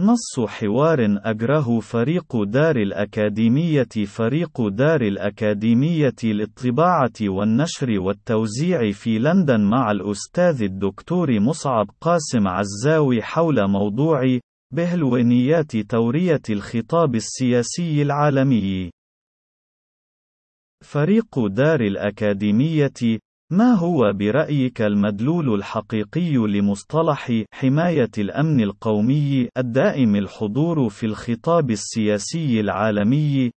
نص حوار أجره فريق دار الأكاديمية فريق دار الأكاديمية للطباعة والنشر والتوزيع في لندن مع الأستاذ الدكتور مصعب قاسم عزاوي حول موضوع بهلوينيات تورية الخطاب السياسي العالمي. فريق دار الأكاديمية ما هو برأيك المدلول الحقيقي لمصطلح حماية الأمن القومي الدائم الحضور في الخطاب السياسي العالمي؟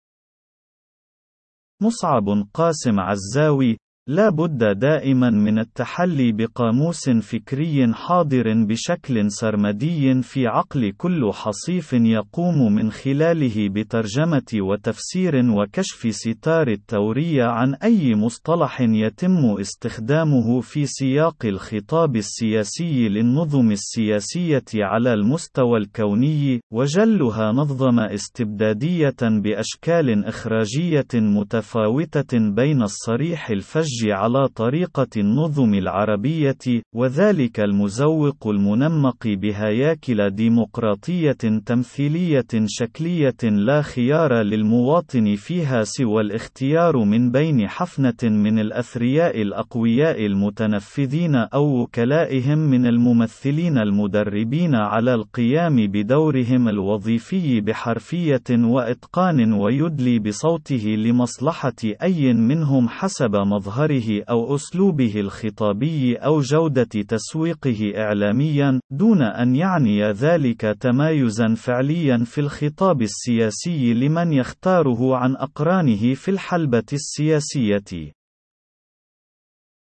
مصعب قاسم عزاوي لا بد دائما من التحلي بقاموس فكري حاضر بشكل سرمدي في عقل كل حصيف يقوم من خلاله بترجمة وتفسير وكشف ستار التورية عن أي مصطلح يتم استخدامه في سياق الخطاب السياسي للنظم السياسية على المستوى الكوني، وجلها نظم استبدادية بأشكال إخراجية متفاوتة بين الصريح الفج الحج على طريقة النظم العربية، وذلك المزوق المنمق بهياكل ديمقراطية تمثيلية شكلية لا خيار للمواطن فيها سوى الاختيار من بين حفنة من الأثرياء الأقوياء المتنفذين أو وكلائهم من الممثلين المدربين على القيام بدورهم الوظيفي بحرفية وإتقان ويدلي بصوته لمصلحة أي منهم حسب مظهر مظهره أو أسلوبه الخطابي أو جودة تسويقه إعلاميا، دون أن يعني ذلك تمايزا فعليا في الخطاب السياسي لمن يختاره عن أقرانه في الحلبة السياسية.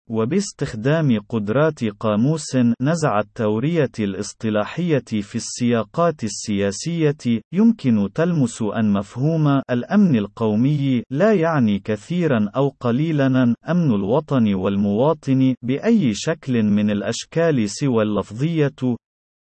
وباستخدام قدرات قاموس نزع التورية الاصطلاحية في السياقات السياسية، يمكن تلمس أن مفهوم الأمن القومي لا يعني كثيرا أو قليلا أمن الوطن والمواطن بأي شكل من الأشكال سوى اللفظية،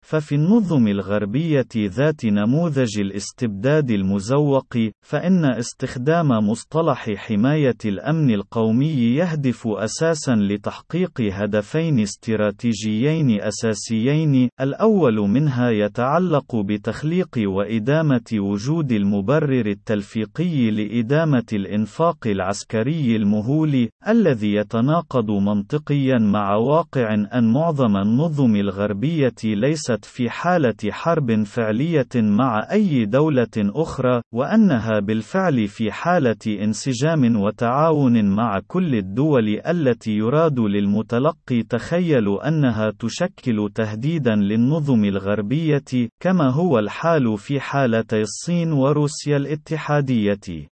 ففي النظم الغربية ذات نموذج الاستبداد المزوق، فإن استخدام مصطلح حماية الأمن القومي يهدف أساسًا لتحقيق هدفين استراتيجيين أساسيين، الأول منها يتعلق بتخليق وإدامة وجود المبرر التلفيقي لإدامة الإنفاق العسكري المهول، الذي يتناقض منطقيًا مع واقع أن معظم النظم الغربية ليست ليست في حالة حرب فعلية مع أي دولة أخرى، وأنها بالفعل في حالة انسجام وتعاون مع كل الدول التي يراد للمتلقي تخيل أنها تشكل تهديدا للنظم الغربية، كما هو الحال في حالتي الصين وروسيا الاتحادية.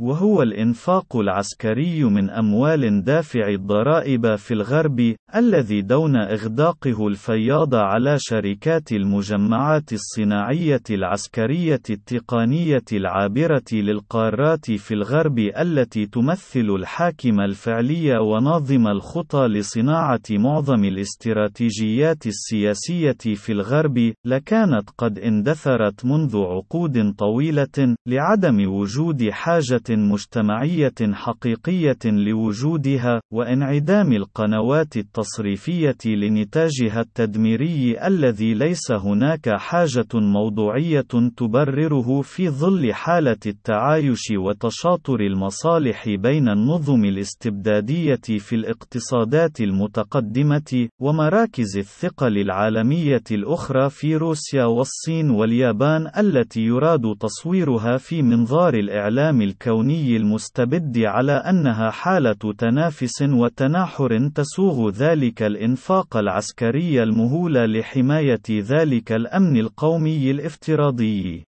وهو الإنفاق العسكري من أموال دافع الضرائب في الغرب، الذي دون إغداقه الفياض على شركات المجمعات الصناعية العسكرية التقنية العابرة للقارات في الغرب التي تمثل الحاكم الفعلي وناظم الخطى لصناعة معظم الاستراتيجيات السياسية في الغرب، لكانت قد اندثرت منذ عقود طويلة، لعدم وجود حاجة مجتمعية حقيقية لوجودها، وانعدام القنوات التصريفية لنتاجها التدميري الذي ليس هناك حاجة موضوعية تبرره في ظل حالة التعايش وتشاطر المصالح بين النظم الاستبدادية في الاقتصادات المتقدمة، ومراكز الثقل العالمية الأخرى في روسيا والصين واليابان التي يراد تصويرها في منظار الإعلام الكوني. الكوني المستبد على أنها حالة تنافس وتناحر تسوغ ذلك الإنفاق العسكري المهول لحماية ذلك الأمن القومي الافتراضي.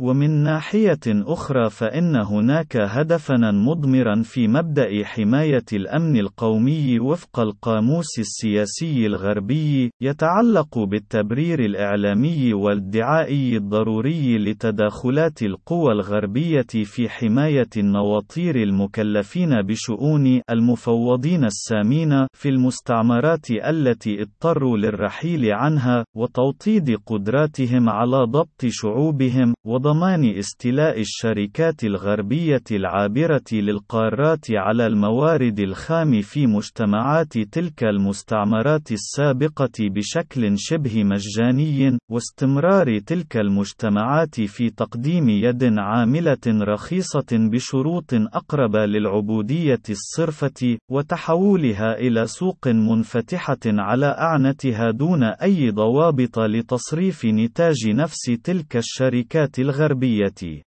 ومن ناحية أخرى فإن هناك هدفًا مضمرًا في مبدأ حماية الأمن القومي وفق القاموس السياسي الغربي، يتعلق بالتبرير الإعلامي والدعائي الضروري لتداخلات القوى الغربية في حماية النواطير المكلفين بشؤون المفوضين السامين في المستعمرات التي اضطروا للرحيل عنها، وتوطيد قدراتهم على ضبط شعوبهم، وض بضمان استيلاء الشركات الغربية العابرة للقارات على الموارد الخام في مجتمعات تلك المستعمرات السابقة بشكل شبه مجاني، واستمرار تلك المجتمعات في تقديم يد عاملة رخيصة بشروط أقرب للعبودية الصرفة، وتحولها إلى سوق منفتحة على أعنتها دون أي ضوابط لتصريف نتاج نفس تلك الشركات الغربية. الغربية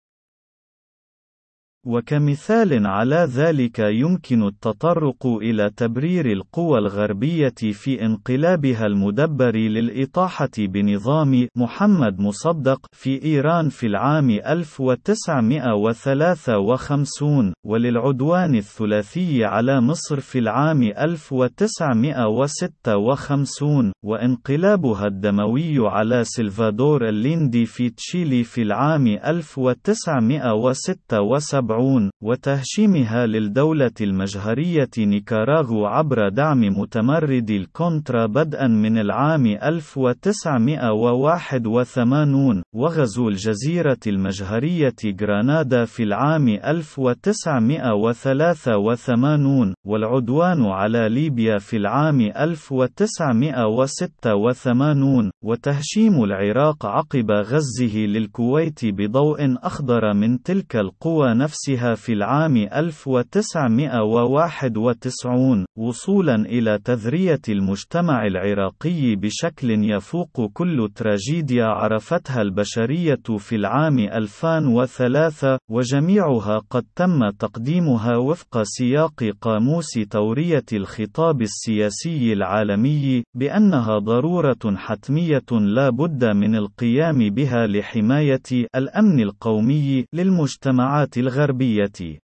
وكمثال على ذلك يمكن التطرق إلى تبرير القوى الغربية في انقلابها المدبر للإطاحة بنظام محمد مصدق في إيران في العام 1953 وللعدوان الثلاثي على مصر في العام 1956 وانقلابها الدموي على سلفادور الليندي في تشيلي في العام 1976 الفرعون، وتهشيمها للدولة المجهرية نيكاراغو عبر دعم متمرد الكونترا بدءا من العام 1981 وغزو الجزيرة المجهرية غرانادا في العام 1983 والعدوان على ليبيا في العام 1986 وتهشيم العراق عقب غزه للكويت بضوء أخضر من تلك القوى نفسها. نفسها في العام 1991 وصولا إلى تذرية المجتمع العراقي بشكل يفوق كل تراجيديا عرفتها البشرية في العام 2003 وجميعها قد تم تقديمها وفق سياق قاموس تورية الخطاب السياسي العالمي بأنها ضرورة حتمية لا بد من القيام بها لحماية الأمن القومي للمجتمعات الغربية. التربية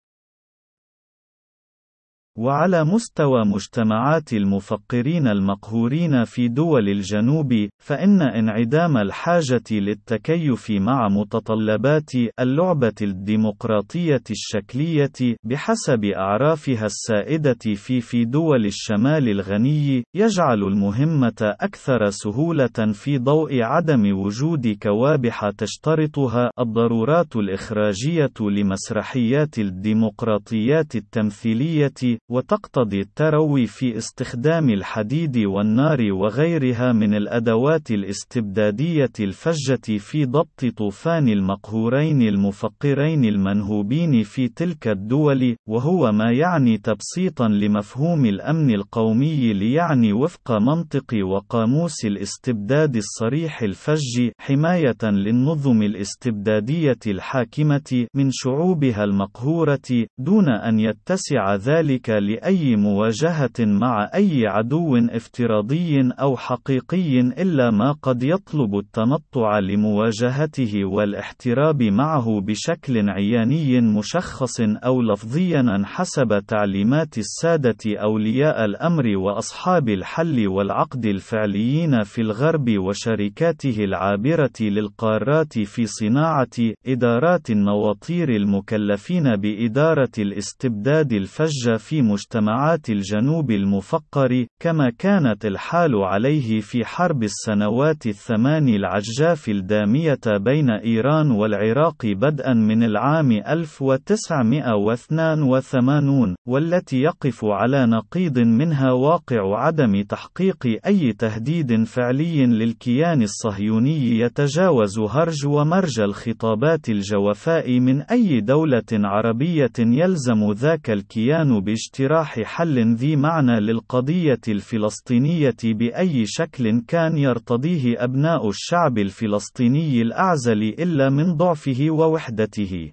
وعلى مستوى مجتمعات المفقرين المقهورين في دول الجنوب، فإن انعدام الحاجة للتكيف مع متطلبات اللعبة الديمقراطية الشكلية بحسب أعرافها السائدة في في دول الشمال الغني، يجعل المهمة أكثر سهولة في ضوء عدم وجود كوابح تشترطها الضرورات الإخراجية لمسرحيات الديمقراطيات التمثيلية وتقتضي التروي في استخدام الحديد والنار وغيرها من الأدوات الاستبدادية الفجة في ضبط طوفان المقهورين المفقرين المنهوبين في تلك الدول، وهو ما يعني تبسيطا لمفهوم الأمن القومي ليعني وفق منطق وقاموس الاستبداد الصريح الفج حماية للنظم الاستبدادية الحاكمة من شعوبها المقهورة، دون أن يتسع ذلك لأي مواجهة مع أي عدو افتراضي أو حقيقي إلا ما قد يطلب التنطع لمواجهته والاحتراب معه بشكل عياني مشخص أو لفظيا حسب تعليمات السادة أولياء الأمر وأصحاب الحل والعقد الفعليين في الغرب وشركاته العابرة للقارات في صناعة إدارات النواطير المكلفين بإدارة الاستبداد الفج في مجتمعات الجنوب المفقر، كما كانت الحال عليه في حرب السنوات الثمان العجاف الدامية بين إيران والعراق بدءا من العام 1982 والتي يقف على نقيض منها واقع عدم تحقيق أي تهديد فعلي للكيان الصهيوني يتجاوز هرج ومرج الخطابات الجوفاء من أي دولة عربية يلزم ذاك الكيان باجتماع اقتراح حل ذي معنى للقضية الفلسطينية بأي شكل كان يرتضيه أبناء الشعب الفلسطيني الأعزل إلا من ضعفه ووحدته.